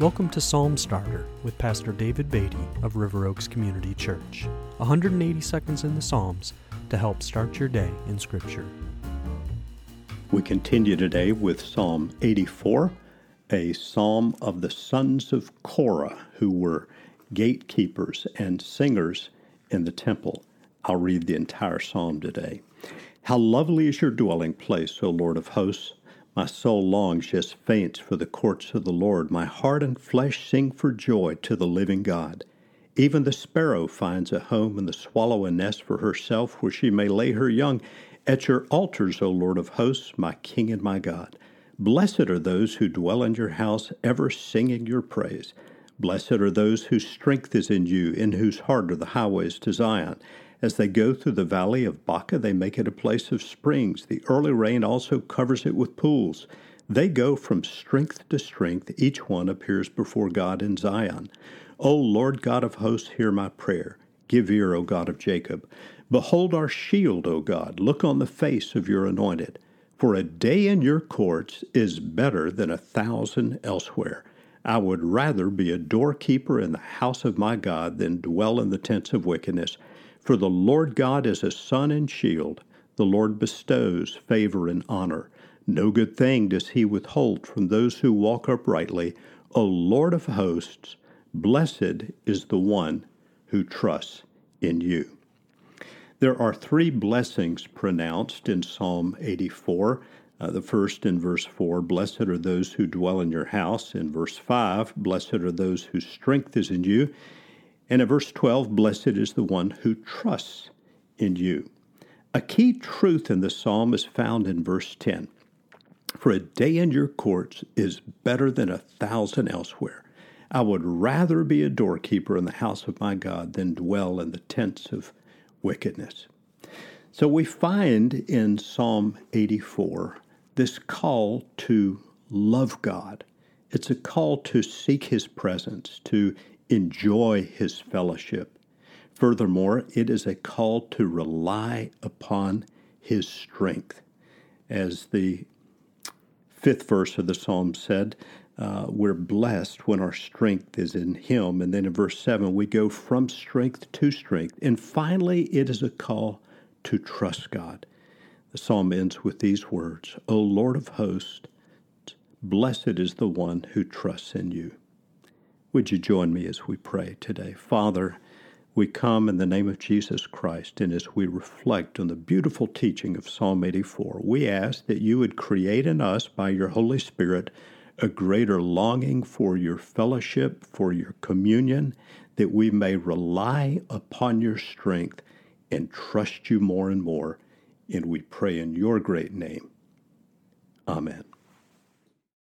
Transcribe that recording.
Welcome to Psalm Starter with Pastor David Beatty of River Oaks Community Church. 180 seconds in the Psalms to help start your day in Scripture. We continue today with Psalm 84, a psalm of the sons of Korah, who were gatekeepers and singers in the temple. I'll read the entire psalm today. How lovely is your dwelling place, O Lord of hosts! My soul longs, yes, faints for the courts of the Lord. My heart and flesh sing for joy to the living God. Even the sparrow finds a home, and the swallow a nest for herself where she may lay her young. At your altars, O Lord of hosts, my King and my God. Blessed are those who dwell in your house, ever singing your praise. Blessed are those whose strength is in you, in whose heart are the highways to Zion. As they go through the valley of Baca, they make it a place of springs. The early rain also covers it with pools. They go from strength to strength. Each one appears before God in Zion. O Lord God of hosts, hear my prayer. Give ear, O God of Jacob. Behold our shield, O God. Look on the face of your anointed. For a day in your courts is better than a thousand elsewhere. I would rather be a doorkeeper in the house of my God than dwell in the tents of wickedness. For the Lord God is a sun and shield. The Lord bestows favor and honor. No good thing does he withhold from those who walk uprightly. O Lord of hosts, blessed is the one who trusts in you. There are three blessings pronounced in Psalm 84. Uh, the first in verse 4 Blessed are those who dwell in your house. In verse 5, Blessed are those whose strength is in you. And in verse 12, blessed is the one who trusts in you. A key truth in the psalm is found in verse 10 For a day in your courts is better than a thousand elsewhere. I would rather be a doorkeeper in the house of my God than dwell in the tents of wickedness. So we find in Psalm 84 this call to love God. It's a call to seek His presence, to enjoy his fellowship. Furthermore, it is a call to rely upon his strength. As the fifth verse of the psalm said, uh, we're blessed when our strength is in him. And then in verse 7, we go from strength to strength. And finally, it is a call to trust God. The psalm ends with these words O Lord of hosts, blessed is the one who trusts in you. Would you join me as we pray today? Father, we come in the name of Jesus Christ, and as we reflect on the beautiful teaching of Psalm 84, we ask that you would create in us, by your Holy Spirit, a greater longing for your fellowship, for your communion, that we may rely upon your strength and trust you more and more. And we pray in your great name. Amen.